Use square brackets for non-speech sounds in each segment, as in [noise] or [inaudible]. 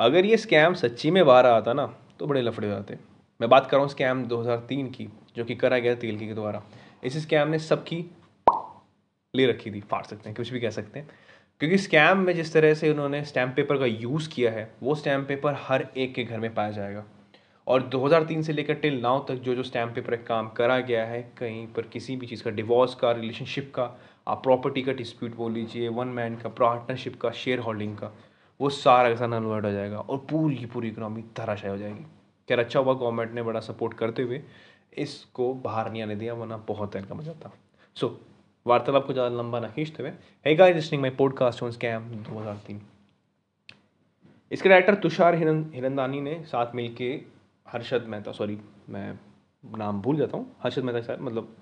अगर ये स्कैम सच्ची में बाहर आता ना तो बड़े लफड़े हो जाते। मैं बात कर रहा हूँ स्कैम 2003 की, जो कि करा गया तेल के द्वारा। इस स्कैम ने सबकी ले रखी थी, फाड़ सकते हैं, कुछ भी कह सकते हैं। क्योंकि स्कैम में जिस तरह से उन्होंने स्टैम्प पेपर का यूज़ किया है, वो स्टैम्प पेपर हर एक के घर में पाया जाएगा। और 2003 से लेकर टिल नाउ तक जो जो स्टैम्प पेपर काम करा गया है, कहीं पर किसी भी चीज़ का डिवोर्स का रिलेशनशिप का, आप प्रॉपर्टी का डिस्प्यूट बोल लीजिए वन मैन का पार्टनरशिप का शेयर होल्डिंग का वो सारा का सारा हो जाएगा और पूरी की पूरी इकोनॉमी धराशाय हो जाएगी। खैर अच्छा हुआ गवर्नमेंट ने बड़ा सपोर्ट करते हुए इसको बाहर नहीं आने दिया वरना बहुत इनका मज़ा था सो so, वार्तालाप को ज़्यादा लंबा ना खींचते हुए। Hey guys listening my podcast on scam 2003 इसके डायरेक्टर तुषार हिरन हिरंदानी ने साथ मिल के हर्षद मेहता सॉरी मैं नाम भूल जाता हूँ। हर्षद मेहता के साथ मतलब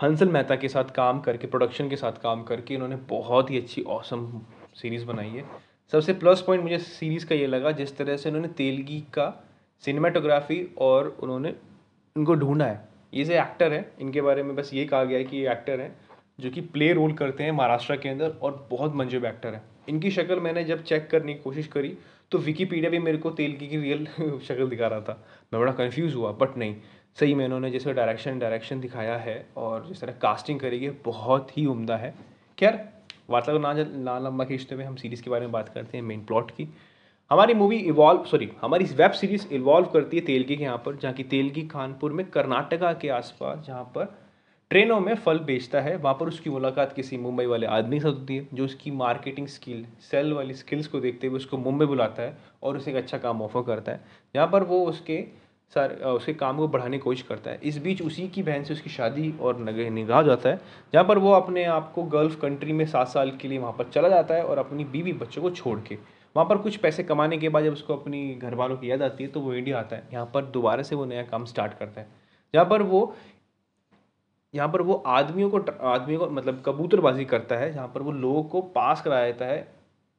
हंसल मेहता के साथ काम करके प्रोडक्शन के साथ काम करके इन्होंने बहुत ही अच्छी औसम सीरीज़ बनाई है। सबसे प्लस पॉइंट मुझे सीरीज़ का ये लगा, जिस तरह से उन्होंने तेलगी का सिनेमाटोग्राफी और उन्होंने उनको ढूंढा है। ये जो एक्टर हैं, इनके बारे में बस ये कहा गया है कि ये एक्टर हैं, जो कि प्ले रोल करते हैं महाराष्ट्र के अंदर और बहुत मंजूब एक्टर हैं। इनकी शक्ल मैंने जब चेक करने की कोशिश करी तो विकीपीडिया भी मेरे को तेलगी की रियल [laughs] शक्ल दिखा रहा था। मैं बड़ा कन्फ्यूज़ हुआ बट नहीं। सही में उन्होंने जैसे डायरेक्शन डायरेक्शन दिखाया है और जिस तरह कास्टिंग करेगी बहुत ही उम्दा है। खैर वार्ता को ना ना लंबा खींचते हुए हम सीरीज़ के बारे में बात करते हैं मेन प्लॉट की। हमारी मूवी इवॉल्व सॉरी हमारी वेब सीरीज़ इवॉल्व करती है तेलगी के यहाँ पर, जहाँ की तेलगी कानपुर में कर्नाटका के आसपास, जहाँ पर ट्रेनों में फल बेचता है। वहाँ पर उसकी मुलाकात किसी मुंबई वाले आदमी से होती है, जो उसकी मार्केटिंग स्किल सेल वाली स्किल्स को देखते हुए उसको मुंबई बुलाता है और उसे एक अच्छा काम ऑफ़र करता है। जहाँ पर वो उसके सर उसके काम को बढ़ाने की कोशिश करता है। इस बीच उसी की बहन से उसकी शादी और निगाह जाता है, जहाँ पर वो अपने आप को गल्फ कंट्री में सात साल के लिए वहाँ पर चला जाता है और अपनी बीवी बच्चों को छोड़ के। वहाँ पर कुछ पैसे कमाने के बाद जब उसको अपनी घर वालों की याद आती है तो वो इंडिया आता है। यहाँ पर दोबारा से वो नया काम स्टार्ट करता है। जहाँ पर वो, यहाँ पर वो आदमियों को आदमियों को मतलब कबूतरबाजी करता है, जहाँ पर वो लोगों को पास कराया जाता है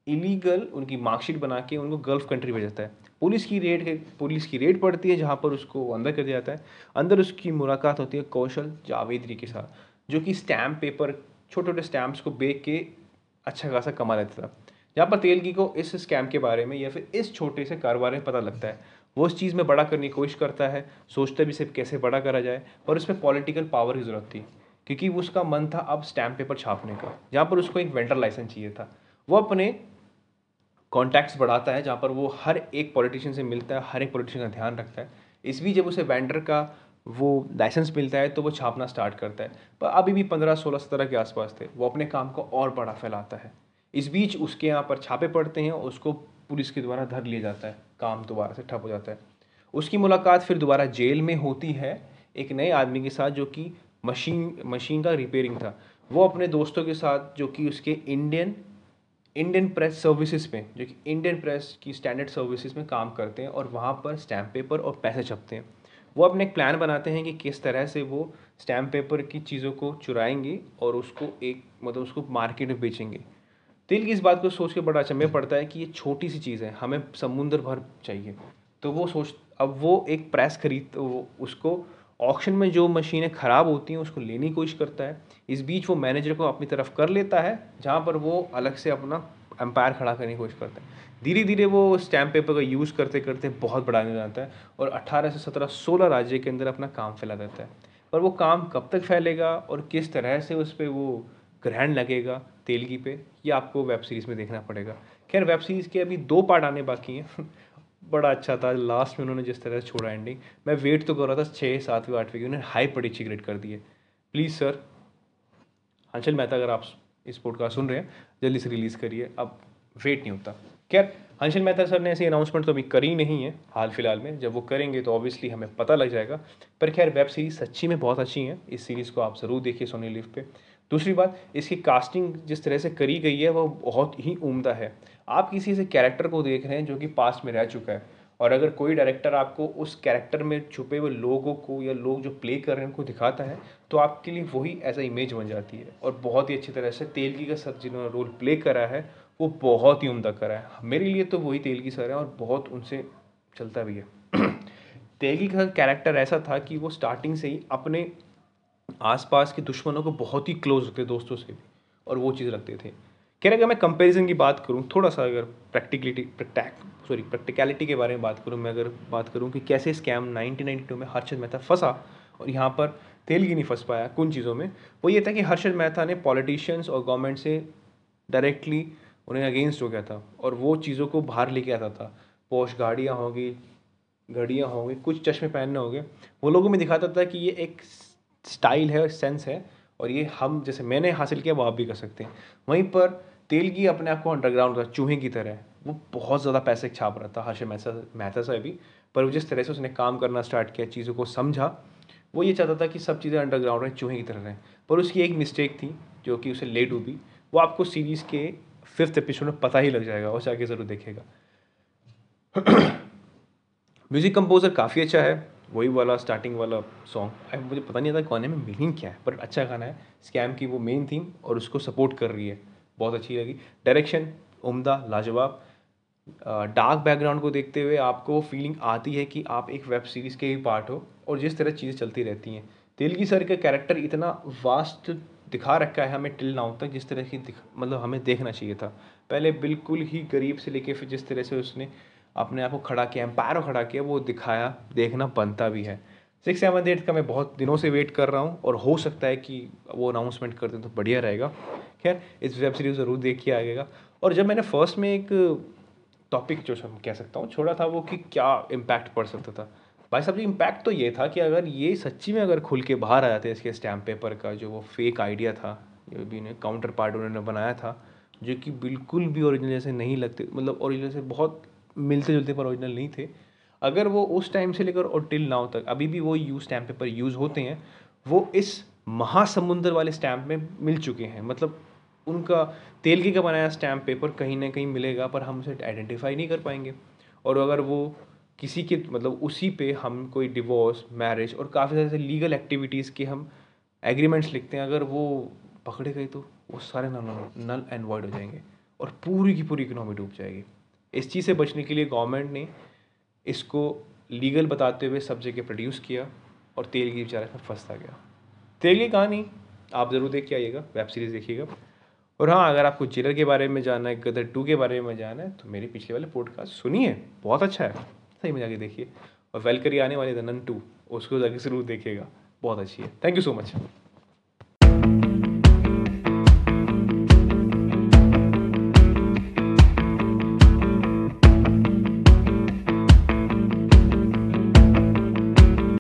इलीगल उनकी मार्कशीट बना के उनको गल्फ कंट्री भेज देता है। पुलिस की रेड पुलिस की रेड पड़ती है जहाँ पर उसको अंदर कर दिया जाता है। अंदर उसकी मुलाकात होती है कौशल जावेदरी के साथ, जो कि स्टैम्प पेपर छोटे छोटे स्टैम्प्स को बेच के अच्छा खासा कमा लेता था। जहाँ पर तेलगी को इस स्कैम के बारे में या फिर इस छोटे से कारोबार में पता लगता है। वो उस चीज़ में बड़ा करने की कोशिश करता है, सोचता भी सिर्फ़ कैसे बड़ा करा जाए और उसमें पॉलिटिकल पावर की ज़रूरत थी, क्योंकि उसका मन था अब स्टैम्प पेपर छापने का, जहाँ पर उसको एक वेंडर लाइसेंस चाहिए था। वो अपने कॉन्टैक्ट्स बढ़ाता है, जहाँ पर वो हर एक पॉलिटिशियन से मिलता है, हर एक पॉलिटिशियन का ध्यान रखता है। इस बीच जब उसे वेंडर का वो लाइसेंस मिलता है तो वो छापना स्टार्ट करता है। पर अभी भी पंद्रह, सोलह, सत्रह के आसपास थे, वो अपने काम को और बड़ा फैलाता है। इस बीच उसके यहाँ पर छापे पड़ते हैं और उसको पुलिस के द्वारा धर लिया जाता है। काम दोबारा से ठप हो जाता है। उसकी मुलाकात फिर दोबारा जेल में होती है, एक नए आदमी के साथ जो कि मशीन मशीन का रिपेयरिंग था। वो अपने दोस्तों के साथ, जो कि उसके इंडियन इंडियन प्रेस सर्विसेज़ में, जो कि इंडियन प्रेस की स्टैंडर्ड सर्विसेज़ में काम करते हैं और वहाँ पर स्टैम्प पेपर और पैसे छपते हैं। वो अपने एक प्लान बनाते हैं कि किस तरह से वो स्टैम्प पेपर की चीज़ों को चुराएँगे और उसको एक मतलब उसको मार्केट में बेचेंगे। दिल की इस बात को सोच के बड़ा अचंभे पड़ता है कि ये छोटी सी चीज़ है, हमें समुंदर भर चाहिए। तो वो सोच, अब वो एक प्रेस खरीद, वो उसको ऑक्शन में जो मशीनें ख़राब होती हैं, उसको लेने की कोशिश करता है। इस बीच वो मैनेजर को अपनी तरफ़ कर लेता है, जहाँ पर वो अलग से अपना एम्पायर खड़ा करने की कोशिश करता है। धीरे धीरे वो स्टैम्प पेपर का यूज़ करते करते बहुत बढ़ाने जाता है और 18 से 17 16 राज्य के अंदर अपना काम फैला देता है। पर वो काम कब तक फैलेगा और किस तरह से उस पर वो ग्रहण लगेगा तेलगी पे, ये आपको वेब सीरीज़ में देखना पड़ेगा। खैर वेब सीरीज़ के अभी दो पार्ट आने बाकी हैं। बड़ा अच्छा था। लास्ट में उन्होंने जिस तरह से छोड़ा एंडिंग मैं वेट तो कर रहा था छः सातवीं, आठवीं की, उन्होंने हाई अच्छी ग्रेड कर दी है। प्लीज़ सर अंशल मेहता, अगर आप इस पोर्ट का सुन रहे हैं, जल्दी से रिलीज़ करिए, अब वेट नहीं होता। खैर, हंसल मेहता सर ने ऐसी अनाउंसमेंट तो अभी करी नहीं है हाल फ़िलहाल में। जब वो करेंगे तो ऑब्वियसली हमें पता लग जाएगा। पर खैर, वेब सीरीज़ सच्ची में बहुत अच्छी है। इस सीरीज़ को आप ज़रूर देखिए सोनी लिव पे। दूसरी बात, इसकी कास्टिंग जिस तरह से करी गई है, वो बहुत ही उम्दा है। आप किसी से कैरेक्टर को देख रहे हैं जो कि पास्ट में रह चुका है। और अगर कोई डायरेक्टर आपको उस कैरेक्टर में छुपे हुए लोगों को या लोग जो प्ले कर रहे हैं उनको दिखाता है तो आपके लिए वही ऐसा इमेज बन जाती है। और बहुत ही अच्छी तरह से तेलगी का सर जिन्होंने रोल प्ले करा है वो बहुत ही उम्दा करा है। मेरे लिए तो वही तेलगी सर है और बहुत उनसे चलता भी है। तेलगी का कैरेक्टर ऐसा था कि वो स्टार्टिंग से ही अपने आसपास के दुश्मनों को बहुत ही क्लोज रखते, दोस्तों से भी, और वो चीज़ रखते थे। कह रहे अगर मैं कंपैरिजन की बात करूँ, थोड़ा सा अगर प्रैक्टिकलिटी प्रैक्टैक सॉरी प्रैक्टिकलिटी के बारे में बात करूँ, मैं अगर बात करूँ कि कैसे स्कैम 1992 में हर्षद मेहता फंसा और यहाँ पर तेल की नहीं फंस पाया कुछ चीज़ों में, वो ये था कि हर्षद मेहता ने पॉलिटिशियंस और गवर्नमेंट से डायरेक्टली उन्हें अगेंस्ट हो गया था और वो चीज़ों को बाहर लेके आता था। पोश गाड़ियाँ होंगी, घड़ियाँ होंगी, कुछ चश्मे पहनने होंगे। वो लोगों में दिखाता था कि ये एक स्टाइल है सेंस है और ये हम, जैसे मैंने हासिल किया, वो आप भी कर सकते हैं। वहीं पर तेल की अपने आप को अंडरग्राउंड था, चूहे की तरह। वो बहुत ज़्यादा पैसे छाप रहा था, हर्ष मेहता मेहता से भी। पर जिस तरह से उसने काम करना स्टार्ट किया, चीज़ों को समझा, वो ये चाहता था कि सब चीज़ें अंडरग्राउंड रहें, चूहे की तरह रहें। पर उसकी एक मिस्टेक थी, जो कि उसे लेट हुई। वो आपको सीरीज़ के फिफ्थ एपिसोड में पता ही लग जाएगा और जाके ज़रूर देखेगा। म्यूज़िक कंपोज़र काफ़ी अच्छा है, वही वाला स्टार्टिंग वाला सॉन्ग अब मुझे पता नहीं था गाने में मीनिंग क्या है, पर अच्छा गाना है। स्कैम की वो मेन थीम और उसको सपोर्ट कर रही है। बहुत अच्छी लगी। डायरेक्शन उम्दा, लाजवाब। डार्क बैकग्राउंड को देखते हुए आपको वो फीलिंग आती है कि आप एक वेब सीरीज़ के ही पार्ट हो और जिस तरह चीज़ें चलती रहती हैं। तेलगी सर का कैरेक्टर इतना वास्ट दिखा रखा है हमें टिल नाउ तक, जिस तरह की मतलब हमें देखना चाहिए था। पहले बिल्कुल ही गरीब से लेके फिर जिस तरह से उसने अपने आप को खड़ा किया एम्पायर खड़ा किया, वो दिखाया, देखना बनता भी है। सिक्स सेवन एट का मैं बहुत दिनों से वेट कर रहा हूँ और हो सकता है कि वो अनाउंसमेंट कर दें तो बढ़िया रहेगा। खैर, इस वेब सीरीज़ ज़रूर देख देखिए आगेगा और जब मैंने फ़र्स्ट में एक टॉपिक जो कह सकता हूँ छोड़ा था वो कि क्या इम्पैक्ट पड़ सकता था। भाई साहब जी इम्पैक्ट तो ये था कि अगर ये सच्ची में अगर खुल के बाहर आ जाते इसके स्टैम्प पेपर का, जो वो फेक आइडिया था जो भी उन्हें काउंटर पार्ट उन्होंने बनाया था, जो कि बिल्कुल भी ओरिजिनल जैसे नहीं लगते मतलब ओरिजिनल से बहुत मिलते जुलते पर ओरिजिनल नहीं थे। अगर वो उस टाइम से लेकर और टिल नाउ तक, अभी भी वो यूज़ स्टैम्प पेपर यूज़ होते हैं, वो इस महासमुंदर वाले स्टैम्प में मिल चुके हैं। मतलब उनका तेल का बनाया स्टैम्प पेपर कहीं ना कहीं मिलेगा, पर हम उसे आइडेंटिफाई नहीं कर पाएँगे। और अगर वो किसी के मतलब उसी पे हम कोई डिवोर्स मैरिज और काफ़ी सारे लीगल एक्टिविटीज़ के हम एग्रीमेंट्स लिखते हैं। अगर वो पकड़े गए तो वो सारे नल नल एंड वॉइड हो जाएँगे और पूरी की पूरी इकोनॉमी डूब जाएगी। इस चीज़ से बचने के लिए गवर्नमेंट ने इसको लीगल बताते हुए सब जगह प्रोड्यूस किया और तेल की बेचारा में फंसता गया। तेल की कहानी आप ज़रूर देख के आइएगा वेब सीरीज़ देखिएगा। और हाँ अगर आपको जेलर के बारे में जानना है गदर टू के बारे में जानना है तो मेरे पिछले वाले पॉडकास्ट सुनिए, बहुत अच्छा है। सही में जाके देखिए। और वेलकरी आने वाले थे नन टू उसको जाके ज़रूर देखिएगा। बहुत अच्छी है। Thank you so much